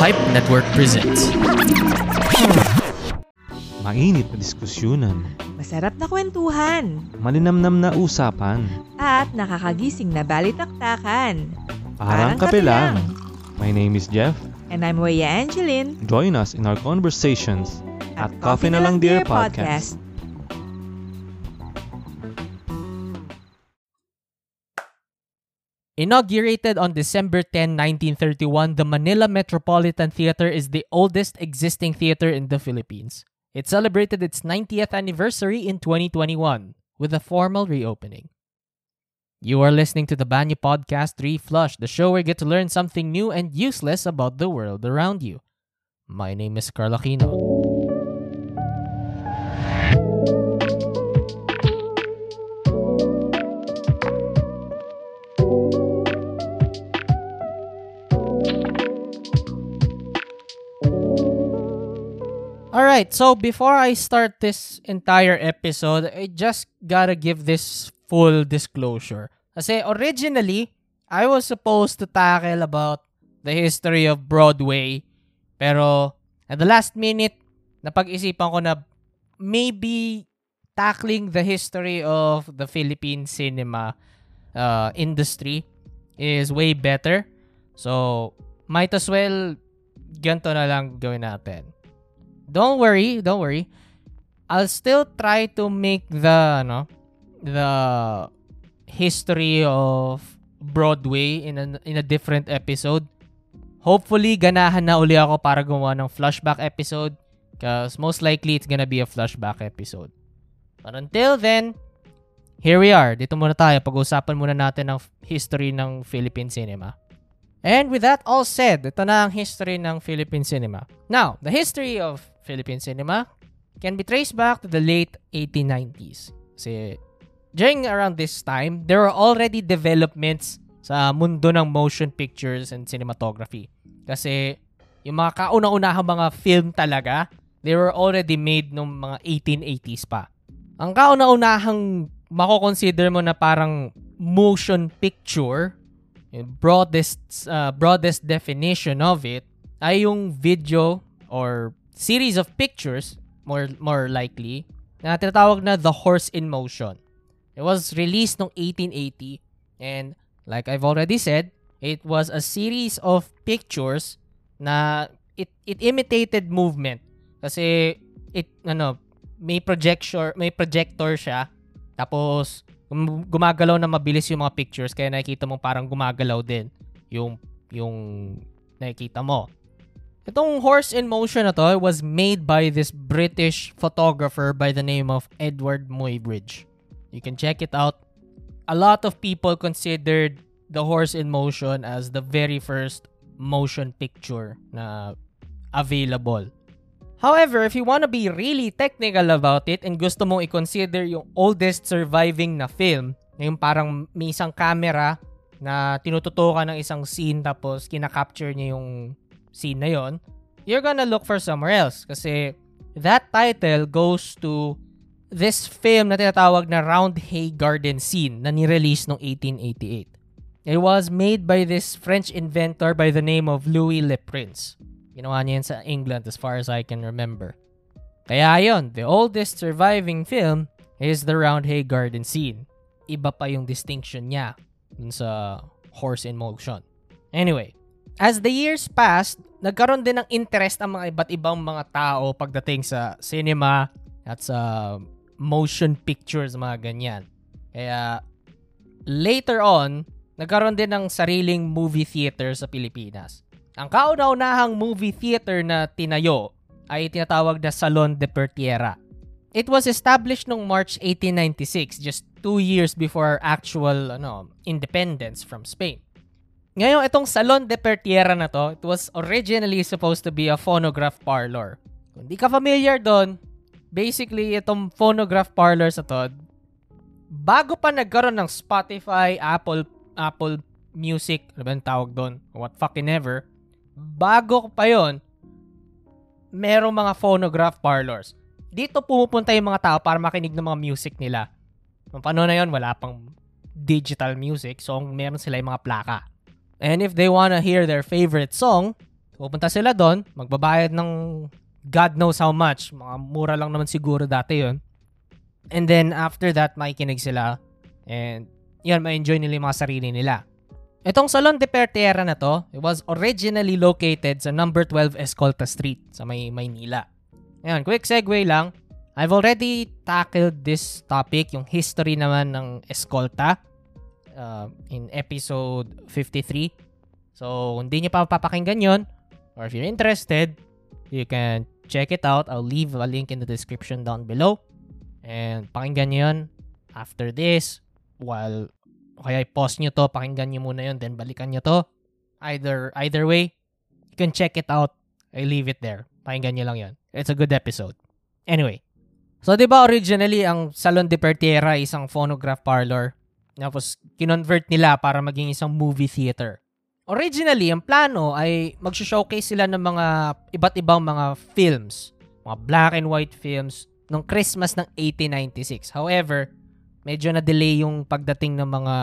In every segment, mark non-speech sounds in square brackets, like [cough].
Pipe Network presents. Mainit na diskusyonan, Masarap na kwentuhan malinamnam na usapan, at nakakagising na balitaktakan. parang kape lang. My name is Jeff. And I'm Weya Angeline Join us in our conversations at Coffee na Lang Dear Podcast. Inaugurated on December 10, 1931, the Manila Metropolitan Theater is the oldest existing theater in the Philippines. It celebrated its 90th anniversary in 2021 with a formal reopening. You are listening to the Banyo Podcast 3 Flush, the show where you get to learn something new and useless about the world around you. My name is Carl Aquino. All right, so before I start this entire episode, I just gotta give this full disclosure. Kasi originally, I was supposed to tackle about the history of Broadway. Pero at the last minute, napag-isipan ko na maybe tackling the history of the Philippine cinema uh, industry is way better. So, might as well ganito na lang gawin natin. Don't worry, don't worry. I'll still try to make the ano, the history of Broadway in a, in a different episode. Hopefully, ganahan na uli ako para gumawa ng flashback episode because most likely it's gonna be a flashback episode. But until then, here we are. Dito muna tayo. Pag-uusapan muna natin ng history ng Philippine cinema. And with that all said, ito na ang history ng Philippine cinema. Now, the history of Philippine cinema can be traced back to the late 1890s. Kasi during around this time, there were already developments sa mundo ng motion pictures and cinematography. Kasi yung mga kauna-unahang mga film talaga, they were already made nung mga 1880s pa. Ang kauna-unahang mako-consider mo na parang motion picture, yung broadest uh, broadest definition of it ay yung video or series of pictures more more likely na tinatawag na The Horse in Motion. It was released noong 1880 and like I've already said, it was a series of pictures na it it imitated movement kasi it ano may projector may projector siya tapos gum- gumagalaw na mabilis yung mga pictures kaya nakikita mo parang gumagalaw din yung yung nakikita mo. Itong Horse in Motion na to was made by this British photographer by the name of Edward Muybridge. You can check it out. A lot of people considered the Horse in Motion as the very first motion picture na available. However, if you want to be really technical about it and gusto mong i-consider yung oldest surviving na film, na yung parang may isang camera na tinututukan ng isang scene tapos kinakapture niya yung scene na yon, you're gonna look for somewhere else. Kasi that title goes to this film na tinatawag na Round Hay Garden Scene na nirelease noong 1888. It was made by this French inventor by the name of Louis Le Prince. Ginawa niya yan sa England as far as I can remember. Kaya yon, the oldest surviving film is the Round Hay Garden Scene. Iba pa yung distinction niya dun sa Horse in Motion. Anyway, as the years passed, nagkaroon din ng interest ang mga iba't ibang mga tao pagdating sa cinema at sa motion pictures, mga ganyan. Kaya later on, nagkaroon din ng sariling movie theater sa Pilipinas. Ang kauna-unahang movie theater na tinayo ay tinatawag na Salon de Pertiera. It was established noong March 1896, just two years before our actual ano, independence from Spain. Ngayon, itong Salon de Pertiera na to, it was originally supposed to be a phonograph parlor. Kung di ka familiar doon, basically, itong phonograph parlors na to, bago pa nagkaroon ng Spotify, Apple, Apple Music, ano ba yung tawag doon? What fucking ever. Bago pa yon merong mga phonograph parlors. Dito pumupunta yung mga tao para makinig ng mga music nila. Noong panahon na yon wala pang digital music. So, meron sila yung mga plaka. And if they wanna hear their favorite song, Pupunta sila doon, magbabayad ng God knows how much. Mga mura lang naman siguro dati yon And then after that, makikinig sila. And yun, ma-enjoy nila yung mga sarili nila. Itong Salon de Pertera na to, it was originally located sa number 12 Escolta Street sa may Maynila. Ayan, quick segue lang. I've already tackled this topic, yung history naman ng Escolta uh, in episode 53. So, kung hindi nyo pa papakinggan yon or if you're interested, you can check it out. I'll leave a link in the description down below. And pakinggan nyo yun after this while kaya i-pause nyo to, pakinggan nyo muna yun, then balikan nyo to. Either, either way, you can check it out. I leave it there. Pakinggan nyo lang yun. It's a good episode. Anyway. So, di ba originally, ang Salon de Pertiera isang phonograph parlor. Tapos, kinonvert nila para maging isang movie theater. Originally, ang plano ay mag-showcase sila ng mga iba't ibang mga films. Mga black and white films nung Christmas ng 1896. However, medyo na-delay yung pagdating ng mga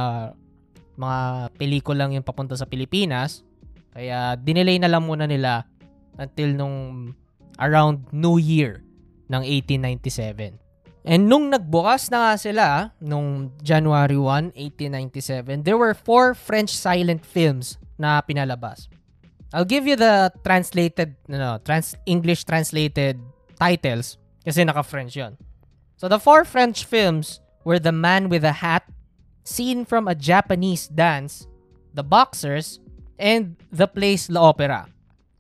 mga pelikulang yung papunta sa Pilipinas. Kaya dinelay na lang muna nila until nung around New Year ng 1897. And nung nagbukas na nga sila, nung January 1, 1897, there were four French silent films na pinalabas. I'll give you the translated, no, trans English translated titles kasi naka-French yon. So the four French films were The Man with a Hat, Scene from a Japanese Dance, The Boxers, and The Place La Opera.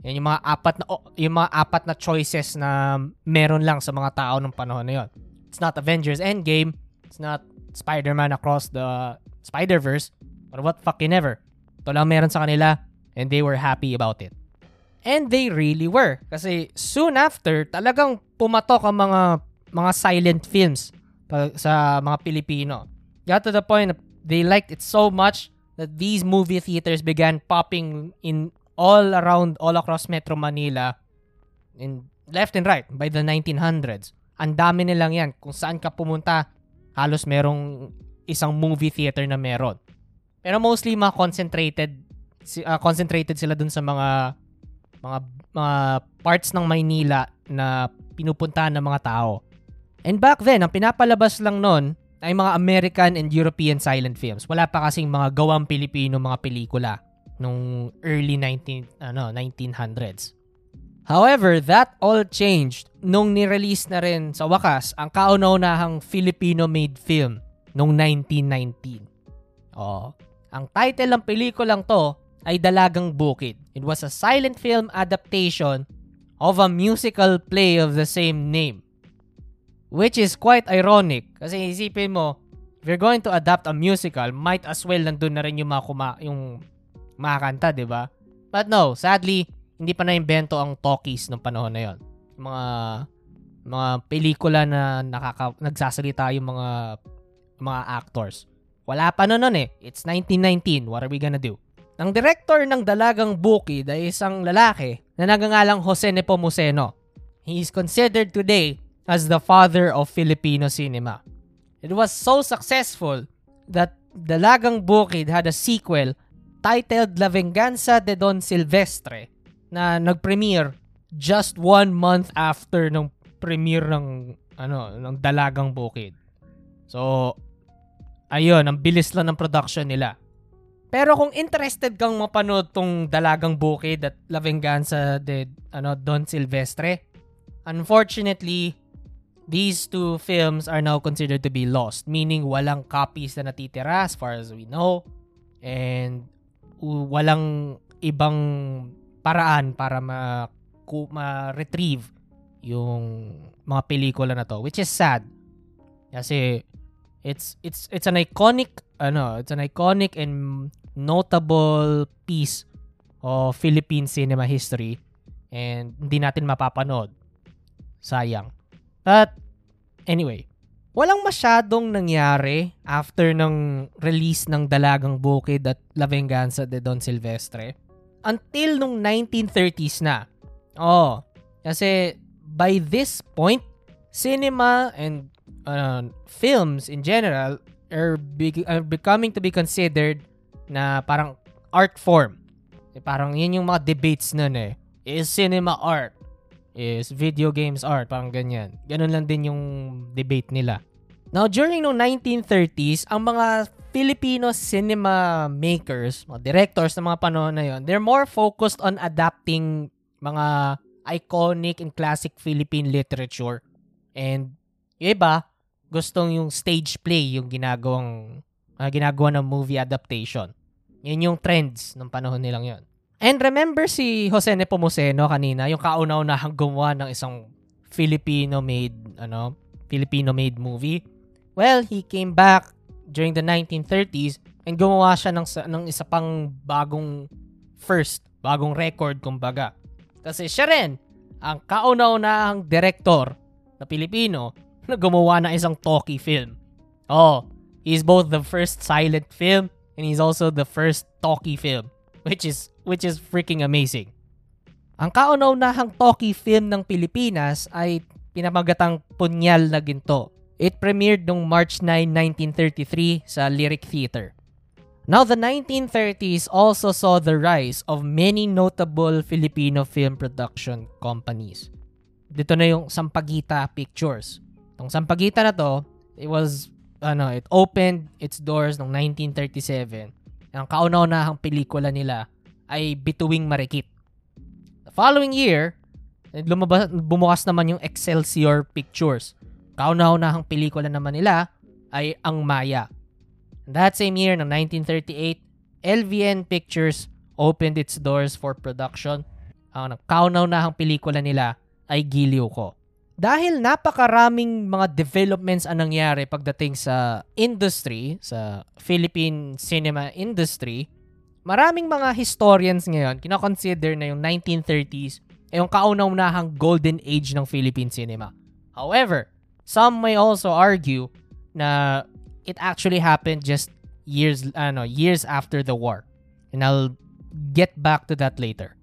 Yan yung mga apat na yung mga apat na choices na meron lang sa mga tao ng panahon na yon. It's not Avengers Endgame, it's not Spider-Man Across the Spider-Verse, but what fucking ever. Ito lang meron sa kanila and they were happy about it. And they really were. Kasi soon after, talagang pumatok ang mga mga silent films sa mga Pilipino. Got to the point they liked it so much that these movie theaters began popping in all around, all across Metro Manila, in left and right, by the 1900s. Ang dami nilang yan. Kung saan ka pumunta, halos merong isang movie theater na meron. Pero mostly mga concentrated uh, concentrated sila dun sa mga mga mga parts ng Maynila na pinupuntahan ng mga tao. And back then, ang pinapalabas lang nun ay mga American and European silent films. Wala pa kasing mga gawang Pilipino mga pelikula nung early 19 ano 1900s. However, that all changed nung ni-release na rin sa wakas ang kauna-unahang Filipino-made film nung 1919. Oh, ang title ng pelikulang to ay Dalagang Bukid. It was a silent film adaptation of a musical play of the same name. Which is quite ironic. Kasi isipin mo, if you're going to adapt a musical, might as well nandun na rin yung mga kuma, yung makakanta, di ba? But no, sadly, hindi pa na-invento ang talkies ng panahon na yon. Mga mga pelikula na nakaka, nagsasalita yung mga mga actors. Wala pa noon eh. It's 1919. What are we gonna do? Ang director ng Dalagang Bukid ay isang lalaki na nagangalang Jose Nepomuceno. He is considered today as the father of Filipino cinema. It was so successful that Dalagang Bukid had a sequel titled La Venganza de Don Silvestre na nag-premiere just one month after ng premiere ng ano ng Dalagang Bukid. So ayun, ang bilis lang ng production nila. Pero kung interested kang mapanood tong Dalagang Bukid at La Venganza de ano Don Silvestre, unfortunately these two films are now considered to be lost, meaning walang copies na natitira as far as we know. And walang ibang paraan para ma ma-retrieve yung mga pelikula na to, which is sad. Kasi it's it's it's an iconic ano, it's an iconic and notable piece of Philippine cinema history and hindi natin mapapanood. Sayang. But, anyway, walang masyadong nangyari after ng release ng Dalagang Bukid at La Venganza de Don Silvestre until nung 1930s na. Oh, kasi by this point, cinema and uh, films in general are, be- are becoming to be considered na parang art form. Eh, parang yun yung mga debates nun eh. Is cinema art? Is video games art? Parang ganyan. Ganun lang din yung debate nila. Now, during no 1930s, ang mga Filipino cinema makers, mga directors ng mga panahon na yon, they're more focused on adapting mga iconic and classic Philippine literature. And yung iba, gustong yung stage play yung ginagawang uh, ginagawa ng movie adaptation. Yun yung trends ng panahon nilang yon. And remember si Jose Nepomuceno kanina, yung kauna-unahang gumawa ng isang Filipino-made, ano, Filipino-made movie. Well, he came back during the 1930s and gumawa siya ng, ng isa pang bagong first, bagong record kumbaga. Kasi siya rin ang kauna-unahang director na Pilipino na gumawa ng isang talkie film. Oh, he's both the first silent film and he's also the first talkie film, which is which is freaking amazing. Ang kauna-unahang talkie film ng Pilipinas ay pinamagatang Punyal na Ginto. It premiered noong March 9, 1933 sa Lyric Theater. Now, the 1930s also saw the rise of many notable Filipino film production companies. Dito na yung Sampagita Pictures. Itong Sampagita na to, it was, ano, it opened its doors noong 1937. Ang kauna-unahang pelikula nila ay Bituing Marikit. The following year, lumabas, bumukas naman yung Excelsior Pictures. Kauna-unahang pelikula naman nila ay Ang Maya. That same year, ng 1938, LVN Pictures opened its doors for production. Ang kauna-unahang pelikula nila ay Giliw Ko. Dahil napakaraming mga developments ang nangyari pagdating sa industry, sa Philippine cinema industry, maraming mga historians ngayon kinoconsider na yung 1930s ay yung kauna-unahang golden age ng Philippine cinema. However, some may also argue na it actually happened just years ano, years after the war. And I'll get back to that later.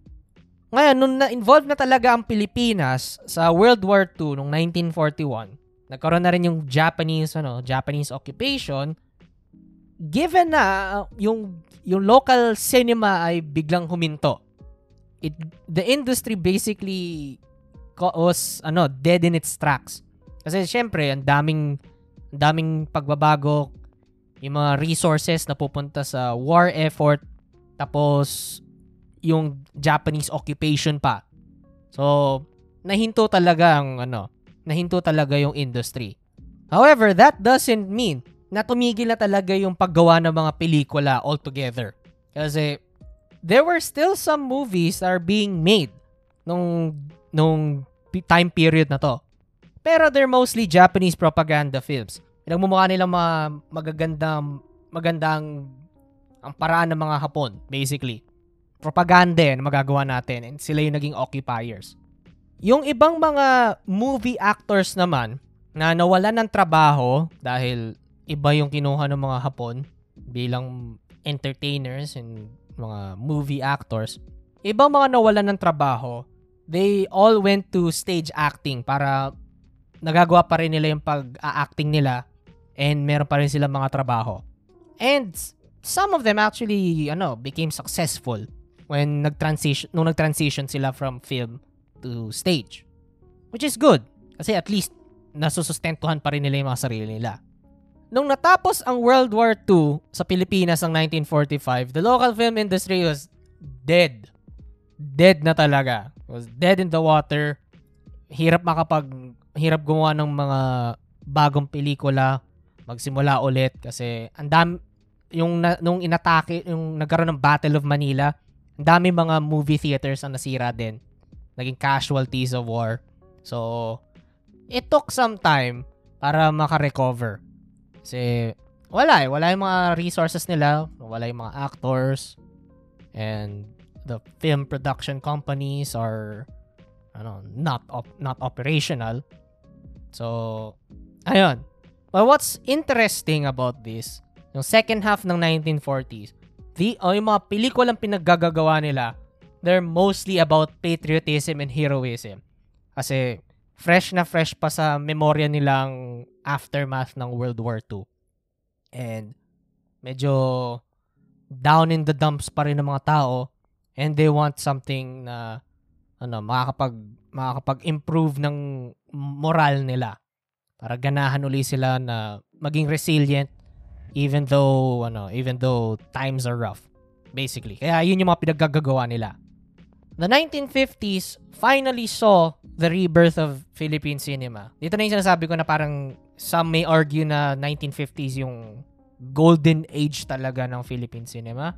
Ngayon, nung na-involved na talaga ang Pilipinas sa World War II noong 1941, nagkaroon na rin yung Japanese ano, Japanese occupation, given na uh, yung yung local cinema ay biglang huminto. It the industry basically was ano dead in its tracks. Kasi syempre, ang daming ang daming pagbabago, yung mga resources na pupunta sa war effort, tapos yung Japanese occupation pa. So, nahinto talaga ang ano, nahinto talaga yung industry. However, that doesn't mean na tumigil na talaga yung paggawa ng mga pelikula altogether. Kasi there were still some movies that are being made nung nung time period na to. Pero they're mostly Japanese propaganda films. Pinagmumukha nilang mga magagandang magandang ang paraan ng mga Hapon, basically. Propaganda yan magagawa natin and sila yung naging occupiers. Yung ibang mga movie actors naman na nawalan ng trabaho dahil iba yung kinuha ng mga Hapon bilang entertainers and mga movie actors. Ibang mga nawalan ng trabaho, they all went to stage acting para nagagawa pa rin nila yung pag-acting nila and meron pa rin silang mga trabaho. And some of them actually ano became successful when nag-transition nung nag-transition sila from film to stage. Which is good kasi at least nasusustentuhan pa rin nila yung mga sarili nila. Nung natapos ang World War II sa Pilipinas ng 1945, the local film industry was dead. Dead na talaga. It was dead in the water. Hirap makapag hirap gumawa ng mga bagong pelikula, magsimula ulit kasi ang dami yung na, nung inatake, yung nagkaroon ng Battle of Manila, ang dami mga movie theaters ang nasira din. Naging casualties of war. So, it took some time para maka-recover. Kasi wala eh. Wala yung mga resources nila. Wala yung mga actors. And the film production companies are ano, not op- not operational. So, ayun. But what's interesting about this, yung second half ng 1940s, the, oh, yung mga pelikulang pinaggagawa nila, they're mostly about patriotism and heroism. Kasi fresh na fresh pa sa memorya nilang aftermath ng World War II. And medyo down in the dumps pa rin ng mga tao and they want something na ano, makakapag makakapag-improve ng moral nila para ganahan uli sila na maging resilient even though ano, even though times are rough. Basically. Kaya yun yung mga pinaggagawa nila. The 1950s finally saw the rebirth of Philippine cinema. Dito na yung sinasabi ko na parang some may argue na 1950s yung golden age talaga ng Philippine cinema.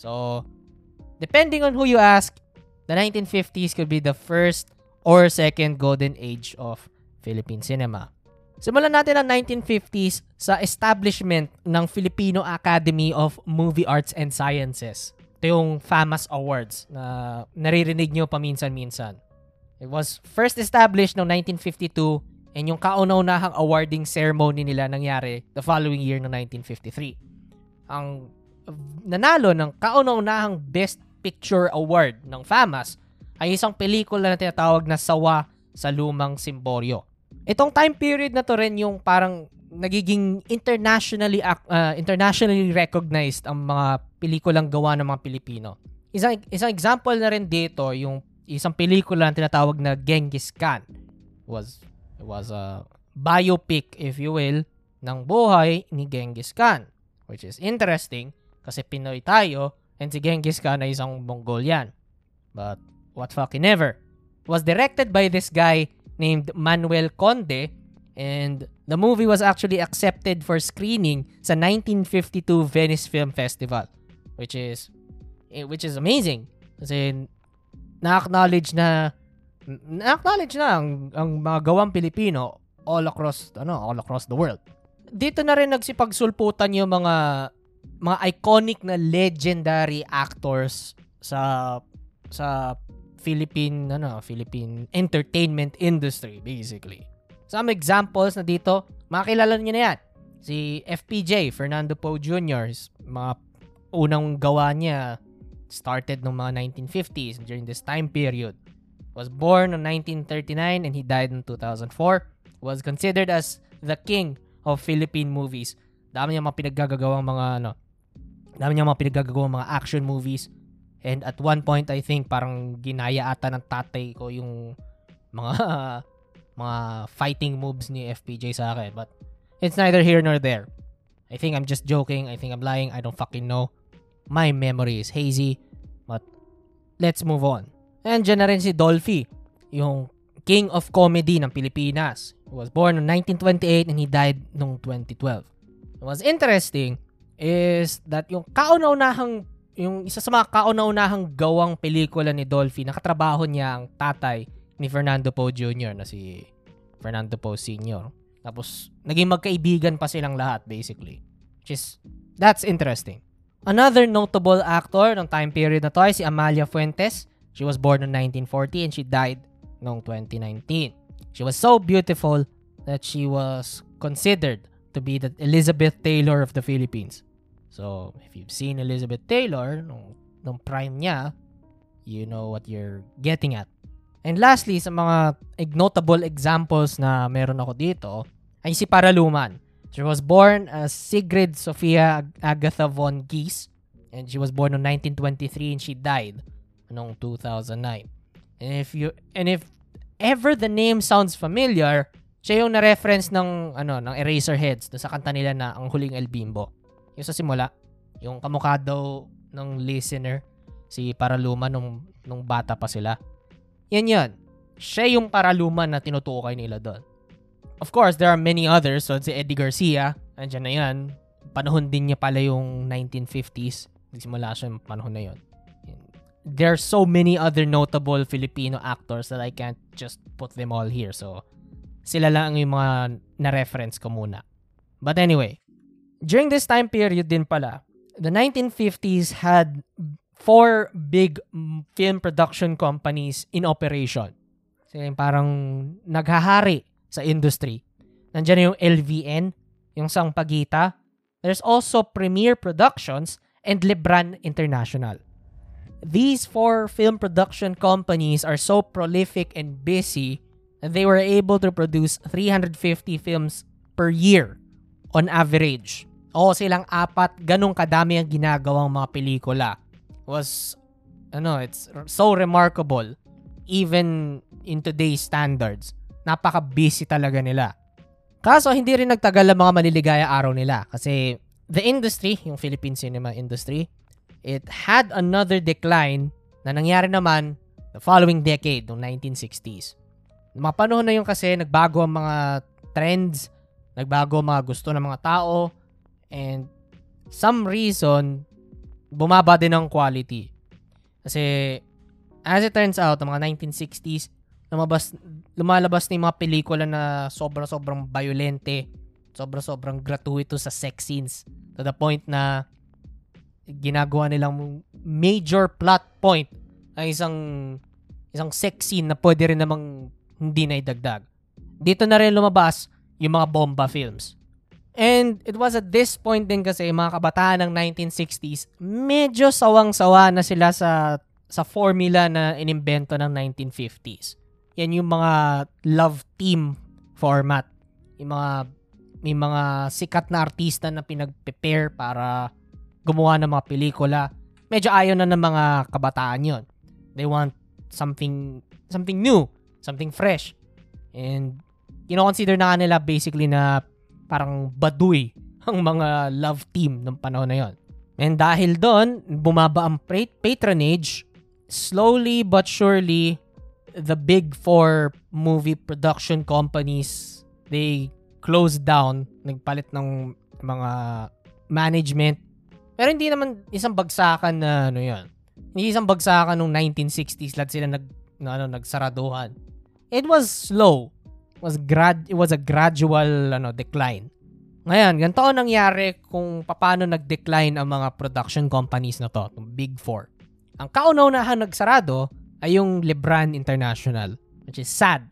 So, depending on who you ask, the 1950s could be the first or second golden age of Philippine cinema. Simulan natin ang 1950s sa establishment ng Filipino Academy of Movie Arts and Sciences. Ito yung FAMAS Awards na naririnig nyo paminsan-minsan. It was first established noong 1952 and yung kauna-unahang awarding ceremony nila nangyari the following year no 1953. Ang nanalo ng kauna-unahang Best Picture Award ng FAMAS ay isang pelikula na tinatawag na Sawa sa Lumang Simboryo. Itong time period na to rin yung parang nagiging internationally uh, internationally recognized ang mga pelikulang gawa ng mga Pilipino. Isang isang example na rin dito yung isang pelikula na tinatawag na Genghis Khan. Was it was a biopic if you will ng buhay ni Genghis Khan which is interesting kasi Pinoy tayo and si Genghis Khan ay isang Mongolian. But what fucking never. It was directed by this guy named Manuel Conde and the movie was actually accepted for screening sa 1952 Venice Film Festival which is eh, which is amazing kasi na-acknowledge na na-acknowledge na ang, ang mga gawang Pilipino all across ano all across the world. Dito na rin nagsipagsulputan yung mga mga iconic na legendary actors sa sa Philippine ano, Philippine entertainment industry basically. Some examples na dito, makilala niyo na yan. Si FPJ, Fernando Poe Jr., mga unang gawa niya started noong mga 1950s during this time period. Was born in 1939 and he died in 2004. Was considered as the king of Philippine movies. Dami niya mga pinaggagawang mga ano, dami niya mga pinaggagawang mga action movies And at one point, I think, parang ginaya ata ng tatay ko yung mga [laughs] mga fighting moves ni FPJ sa akin. But it's neither here nor there. I think I'm just joking. I think I'm lying. I don't fucking know. My memory is hazy. But let's move on. And dyan na rin si Dolphy, yung king of comedy ng Pilipinas. He was born in 1928 and he died noong 2012. What's interesting is that yung kauna-unahang yung isa sa mga kauna-unahang gawang pelikula ni Dolphy, nakatrabaho niya ang tatay ni Fernando Poe Jr. na si Fernando Poe Sr. Tapos, naging magkaibigan pa silang lahat, basically. Which is, that's interesting. Another notable actor ng time period na to ay si Amalia Fuentes. She was born in 1940 and she died noong 2019. She was so beautiful that she was considered to be the Elizabeth Taylor of the Philippines. So, if you've seen Elizabeth Taylor nung, nung prime niya, you know what you're getting at. And lastly, sa mga notable examples na meron ako dito, ay si Paraluman. She was born as Sigrid Sofia Agatha von Gies. And she was born in 1923 and she died noong 2009. And if you and if ever the name sounds familiar, siya yung na-reference ng ano ng Eraserheads do sa kanta nila na Ang Huling El Bimbo. Yung sa simula, yung kamukha daw ng listener, si Paraluma nung, nung bata pa sila. Yan yan. Siya yung Paraluma na tinutukoy nila doon. Of course, there are many others. So, si Eddie Garcia, andyan na yan. Panahon din niya pala yung 1950s. Nagsimula siya yung panahon na yon. There are so many other notable Filipino actors that I can't just put them all here. So, sila lang yung mga na-reference ko muna. But anyway, during this time period din pala, the 1950s had four big film production companies in operation. So, parang naghahari sa industry. Nandiyan yung LVN, yung Sangpagita. There's also Premier Productions and Lebran International. These four film production companies are so prolific and busy that they were able to produce 350 films per year on average. O silang apat, ganong kadami ang ginagawang mga pelikula. Was, ano, it's so remarkable even in today's standards, napaka-busy talaga nila. Kaso hindi rin nagtagal ang mga maliligaya araw nila kasi the industry, yung Philippine cinema industry, it had another decline na nangyari naman the following decade, noong 1960s. Mga panahon na yun kasi nagbago ang mga trends, nagbago mga gusto ng mga tao, and some reason, bumaba din ang quality. Kasi, as it turns out, ang mga 1960s, lumabas, lumalabas na mga pelikula na sobra-sobrang violente, sobra-sobrang gratuito sa sex scenes to the point na ginagawa nilang major plot point ay isang isang sex scene na pwede rin namang hindi na idagdag. Dito na rin lumabas yung mga bomba films. And it was at this point din kasi mga kabataan ng 1960s, medyo sawang-sawa na sila sa sa formula na inimbento ng 1950s. Yan yung mga love team format. Yung mga may mga sikat na artista na pinag-prepare para gumawa ng mga pelikula. Medyo ayaw na ng mga kabataan yon. They want something something new, something fresh. And kino-consider na nila basically na parang baduy [laughs] ang mga love team ng panahon na yon. And dahil doon, bumaba ang patronage, slowly but surely, the big four movie production companies, they closed down, nagpalit ng mga management. Pero hindi naman isang bagsakan na ano yan. Hindi isang bagsakan nung 1960s lahat sila nag, na, ano, nagsaraduhan. It was slow. Was, grad, it was a gradual ano, decline. Ngayon, ganito ang nangyari kung paano nag-decline ang mga production companies na to, yung Big Four. Ang kauna-unahan nagsarado ay yung Lebran International, which is sad.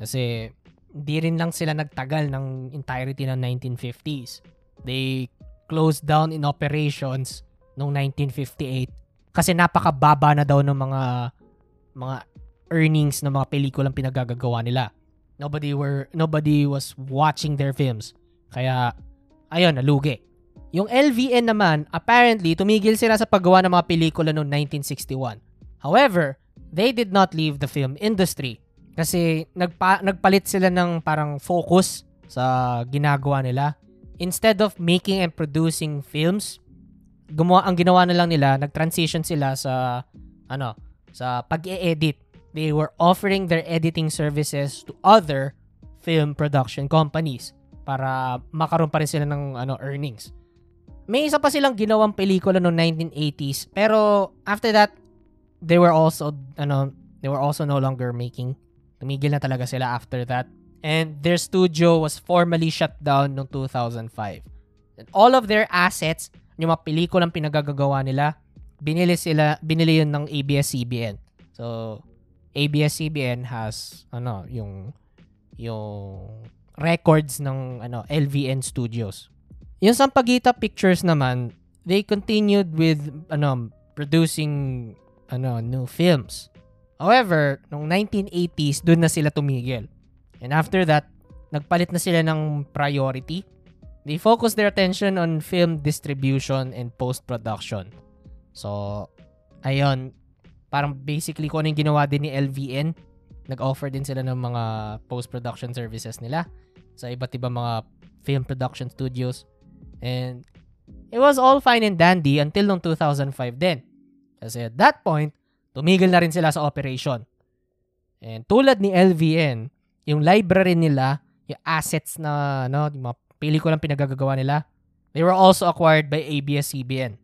Kasi hindi rin lang sila nagtagal ng entirety ng 1950s. They closed down in operations noong 1958 kasi napakababa na daw ng mga mga earnings ng mga pelikulang pinagagagawa nila. Nobody were nobody was watching their films. Kaya ayun, nalugi. Yung LVN naman, apparently tumigil sila sa paggawa ng mga pelikula noong 1961. However, they did not leave the film industry kasi nagpa, nagpalit sila ng parang focus sa ginagawa nila. Instead of making and producing films, gumawa ang ginawa na lang nila, nag-transition sila sa ano, sa pag-e-edit. They were offering their editing services to other film production companies para makaroon pa rin sila ng ano earnings. May isa pa silang ginawang pelikula noong 1980s pero after that they were also ano they were also no longer making. Tumigil na talaga sila after that. And their studio was formally shut down noong 2005 and all of their assets yung mga pelikulang pinagagagawa nila binili sila binili yun ng ABS-CBN so ABS-CBN has ano yung yung records ng ano LVN Studios yung Sampaguita Pictures naman they continued with ano producing ano, new films. However, noong 1980s, doon na sila tumigil. And after that, nagpalit na sila ng priority. They focused their attention on film distribution and post-production. So, ayun, parang basically kung ano yung ginawa din ni LVN, nag-offer din sila ng mga post-production services nila sa iba't ibang mga film production studios. And it was all fine and dandy until noong 2005 din. Kasi at that point, tumigil na rin sila sa operation. And tulad ni LVN, yung library nila, yung assets na, no, yung mga pelikulang pinagagagawa nila, they were also acquired by ABS-CBN.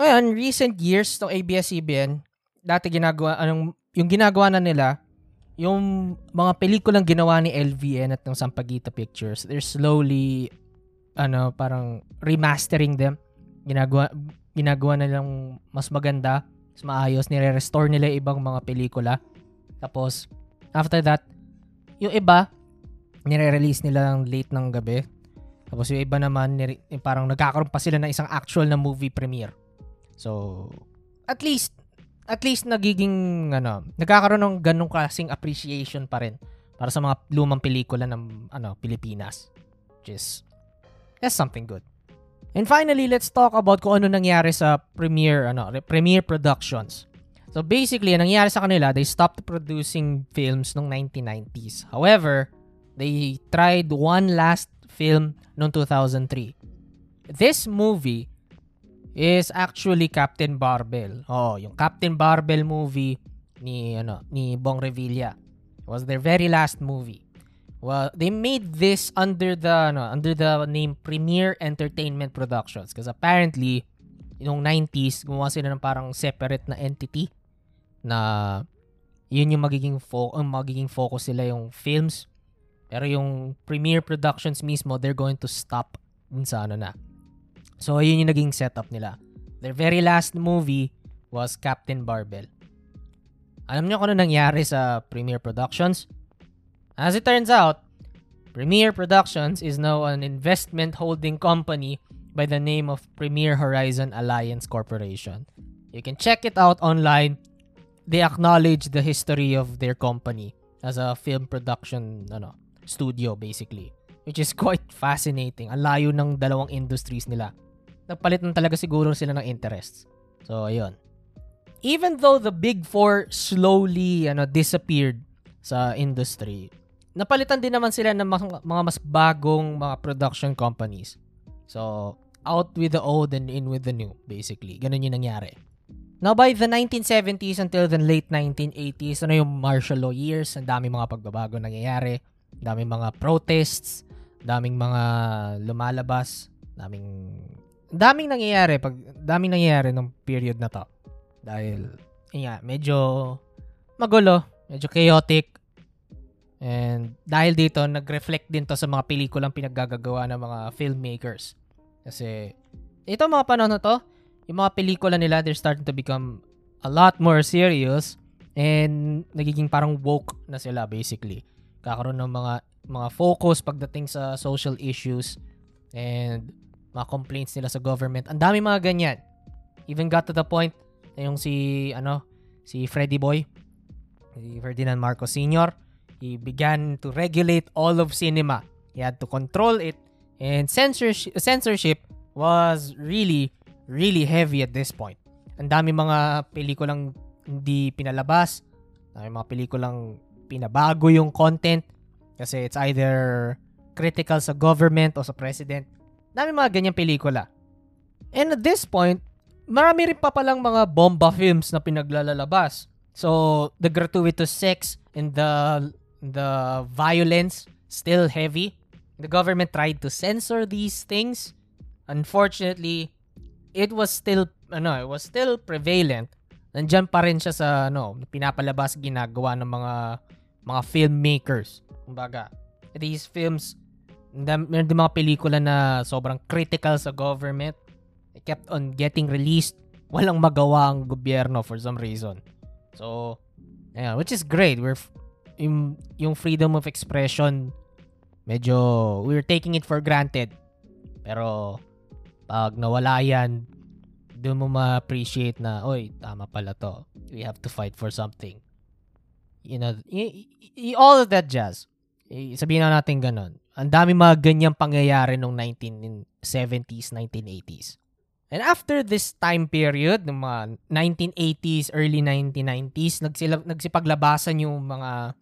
Ngayon, recent years ng ABS-CBN, dati ginagawa, anong, yung ginagawa na nila, yung mga pelikulang ginawa ni LVN at ng Sampaguita Pictures, they're slowly, ano, parang remastering them. Ginagawa, ginagawa na lang mas maganda, mas maayos, nire-restore nila ibang mga pelikula. Tapos, after that, yung iba, nire-release nila ng late ng gabi. Tapos yung iba naman, nire- parang nagkakaroon pa sila ng isang actual na movie premiere. So, at least, at least nagiging, ano, nagkakaroon ng ganong klaseng appreciation pa rin para sa mga lumang pelikula ng, ano, Pilipinas. Is, that's something good. And finally, let's talk about kung ano nangyari sa Premiere ano, Premiere Productions. So basically, ang nangyari sa kanila, they stopped producing films noong 1990s. However, they tried one last film noong 2003. This movie is actually Captain Barbell. Oh, yung Captain Barbell movie ni ano ni Bong Revilla. Was their very last movie. Well, they made this under the ano, under the name Premier Entertainment Productions because apparently noong 90s gumawa sila ng parang separate na entity na yun yung magiging fo- ang magiging focus sila yung films. Pero yung Premiere Productions mismo, they're going to stop dun sa ano na. So, yun yung naging setup nila. Their very last movie was Captain Barbell. Alam niyo kung ano nangyari sa Premiere Productions? As it turns out, Premiere Productions is now an investment holding company by the name of Premier Horizon Alliance Corporation. You can check it out online they acknowledge the history of their company as a film production ano studio basically which is quite fascinating ang layo ng dalawang industries nila nagpalit na talaga siguro sila ng interests. So ayun. Even though the big four slowly ano disappeared sa industry napalitan din naman sila ng mga, mas bagong mga production companies. So out with the old and in with the new basically. Ganun yung nangyari. Now, by the 1970s until the late 1980s, ano yung martial law years, ang daming mga pagbabago nangyayari, daming mga protests, daming mga lumalabas, daming daming nangyayari pag daming nangyayari ng period na to. Dahil yeah, medyo magulo, medyo chaotic. And dahil dito, nag-reflect din to sa mga pelikulang pinaggagawa ng mga filmmakers. Kasi ito mga panahon na to, yung mga pelikula nila, they're starting to become a lot more serious and nagiging parang woke na sila basically. Kakaroon ng mga mga focus pagdating sa social issues and mga complaints nila sa government. Ang dami mga ganyan. Even got to the point na yung si ano, si Freddy Boy, si Ferdinand Marcos Sr., he began to regulate all of cinema. He had to control it and censorship censorship was really really heavy at this point. Ang dami mga pelikulang hindi pinalabas, dami mga pelikulang pinabago yung content kasi it's either critical sa government o sa president. Dami mga ganyang pelikula. And at this point, marami rin pa palang mga bomba films na pinaglalabas. So, the gratuitous sex and the the violence still heavy. The government tried to censor these things. Unfortunately, it was still ano, it was still prevalent. Nandiyan pa rin siya sa ano, pinapalabas ginagawa ng mga mga filmmakers. Kumbaga, these films meron din mga pelikula na sobrang critical sa government. They kept on getting released. Walang magawa ang gobyerno for some reason. So, yeah, which is great. We're yung, yung freedom of expression medyo we're taking it for granted. Pero pag nawala yan, doon mo ma-appreciate na, oy, tama pala to. We have to fight for something. You know, y- y- all of that jazz. Sabihin na natin ganun. Ang dami mga ganyang pangyayari nung 1970s, 1980s. And after this time period, ng mga 1980s, early 1990s, nagsila, nagsipaglabasan yung mga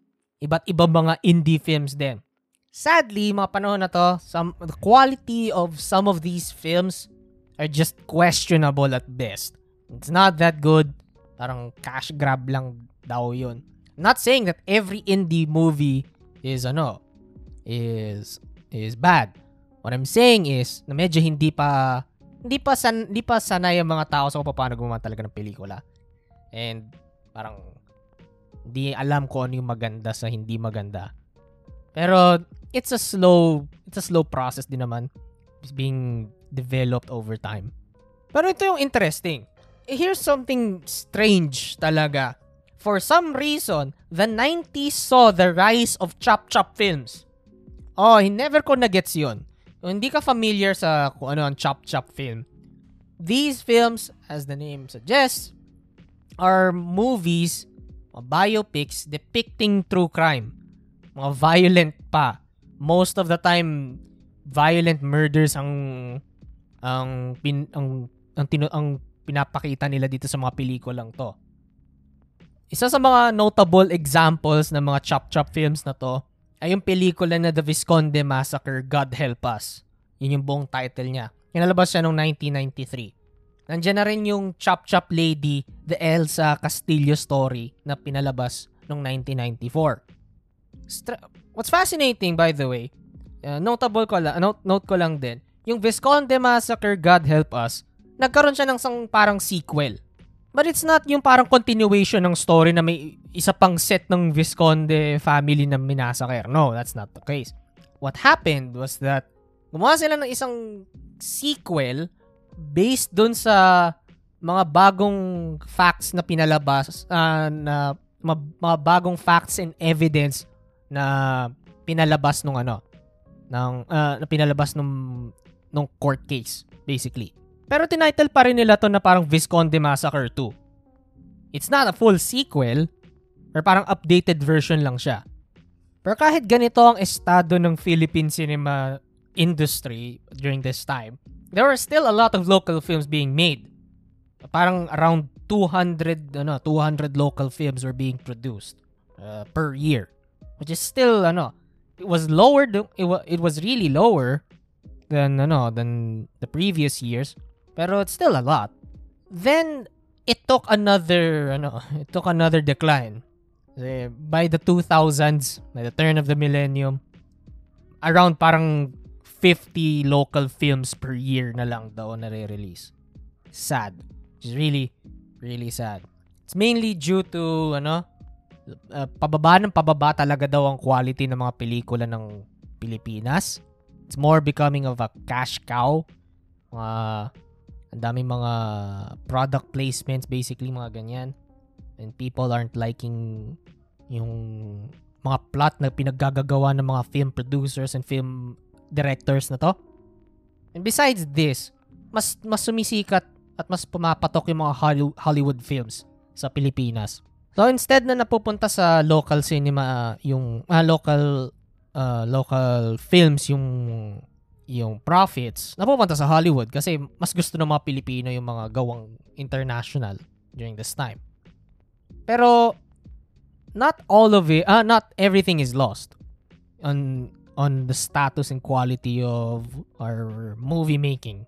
iba't ibang mga indie films din. Sadly, mga panahon na to, some, the quality of some of these films are just questionable at best. It's not that good. Parang cash grab lang daw yun. I'm not saying that every indie movie is ano, is is bad. What I'm saying is na medyo hindi pa hindi pa san, hindi pa sanay ang mga tao sa kung paano gumawa talaga ng pelikula. And parang hindi alam ko ano yung maganda sa hindi maganda. Pero it's a slow it's a slow process din naman. It's being developed over time. Pero ito yung interesting. Here's something strange talaga. For some reason, the 90s saw the rise of chop-chop films. Oh, never ko na-gets yun. Kung hindi ka familiar sa kung ano ang chop-chop film, these films, as the name suggests, are movies, mga biopics depicting true crime. Mga violent pa. Most of the time, violent murders ang ang pin, ang ang, tino, ang pinapakita nila dito sa mga pelikulang to. isa sa mga notable examples ng mga chop-chop films na to ay yung pelikula na The Visconde Massacre, God Help Us. Yun yung buong title niya. Inalabas siya noong 1993. Nandiyan na rin yung Chop Chop Lady, The Elsa Castillo story na pinalabas noong 1994. Stra- What's fascinating, by the way, uh, notable ko lang, note, note ko lang din, yung Visconde Massacre, God Help Us, nagkaroon siya ng sang parang sequel. But it's not yung parang continuation ng story na may isa pang set ng Visconde family na minasakir. No, that's not the case. What happened was that gumawa sila ng isang sequel based dun sa mga bagong facts na pinalabas uh, na mga, mga bagong facts and evidence na pinalabas nung ano ng uh, na pinalabas nung nung court case basically. Pero tinitle pa rin nila to na parang Visconde Massacre 2. It's not a full sequel, or parang updated version lang siya. Pero kahit ganito ang estado ng Philippine cinema industry during this time, there were still a lot of local films being made. Parang around 200 ano 200 local films were being produced uh, per year which is still ano it was lower it was, it was really lower than ano than the previous years pero it's still a lot. Then it took another ano, it took another decline. By the 2000s, by the turn of the millennium, around parang 50 local films per year na lang daw nare-release. Sad. Which is really, really sad. It's mainly due to, ano, uh, pababa ng pababa talaga daw ang quality ng mga pelikula ng Pilipinas. It's more becoming of a cash cow. Mga uh, ang daming mga product placements, basically mga ganyan. And people aren't liking yung mga plot na pinaggagawa ng mga film producers and film directors na to. And besides this, mas mas sumisikat at mas pumapatok yung mga Hollywood films sa Pilipinas. So instead na napupunta sa local cinema yung uh, local uh, local films yung yung profits napupunta sa Hollywood kasi mas gusto ng mga Pilipino yung mga gawang international during this time. Pero not all of it, uh, not everything is lost on on the status and quality of our movie making.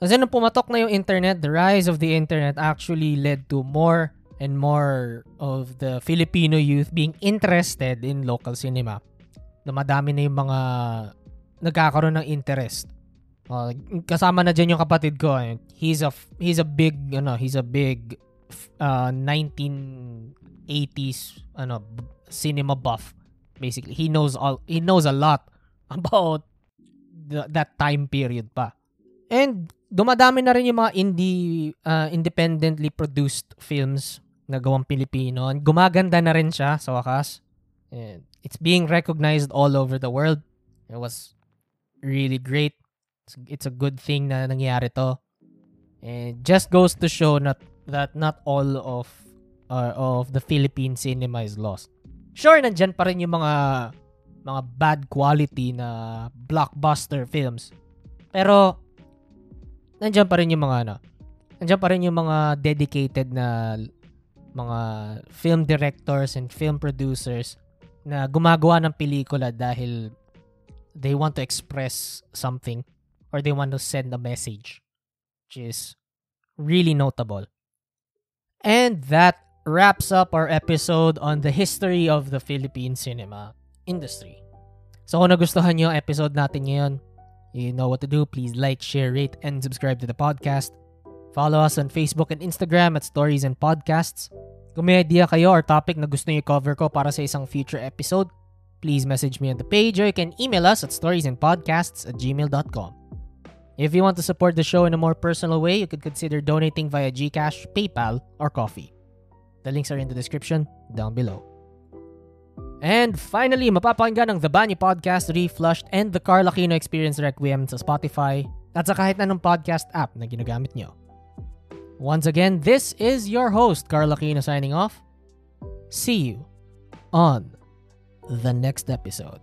Kasi nung pumatok na yung internet, the rise of the internet actually led to more and more of the Filipino youth being interested in local cinema. Dumadami na yung mga nagkakaroon ng interest. Uh, kasama na diyan yung kapatid ko. Eh. He's a he's a big ano, he's a big uh, 1980s ano cinema buff basically. He knows all he knows a lot [laughs] about the, that time period pa. And dumadami na rin yung mga indie uh, independently produced films na gawang Pilipino. Gumaganda na rin siya sa wakas. And it's being recognized all over the world. It was really great. It's, it's a good thing na nangyari to. And just goes to show not that not all of uh, of the Philippine cinema is lost. Sure, nandyan pa rin yung mga mga bad quality na blockbuster films. Pero nandyan pa rin yung mga ano, nandyan pa rin yung mga dedicated na mga film directors and film producers na gumagawa ng pelikula dahil they want to express something or they want to send a message, which is really notable. And that wraps up our episode on the history of the Philippine cinema industry. So kung nagustuhan nyo ang episode natin ngayon, you know what to do. Please like, share, rate, and subscribe to the podcast. Follow us on Facebook and Instagram at Stories and Podcasts. Kung may idea kayo or topic na gusto nyo cover ko para sa isang future episode, please message me on the page or you can email us at storiesandpodcasts at gmail.com. If you want to support the show in a more personal way, you could consider donating via Gcash, PayPal, or Coffee. The links are in the description down below. And finally, mapapakinggan ang The Banyo Podcast, Reflushed, and The Carl Aquino Experience Requiem sa Spotify at sa kahit anong podcast app na ginagamit nyo. Once again, this is your host, Carl Aquino signing off. See you on the next episode.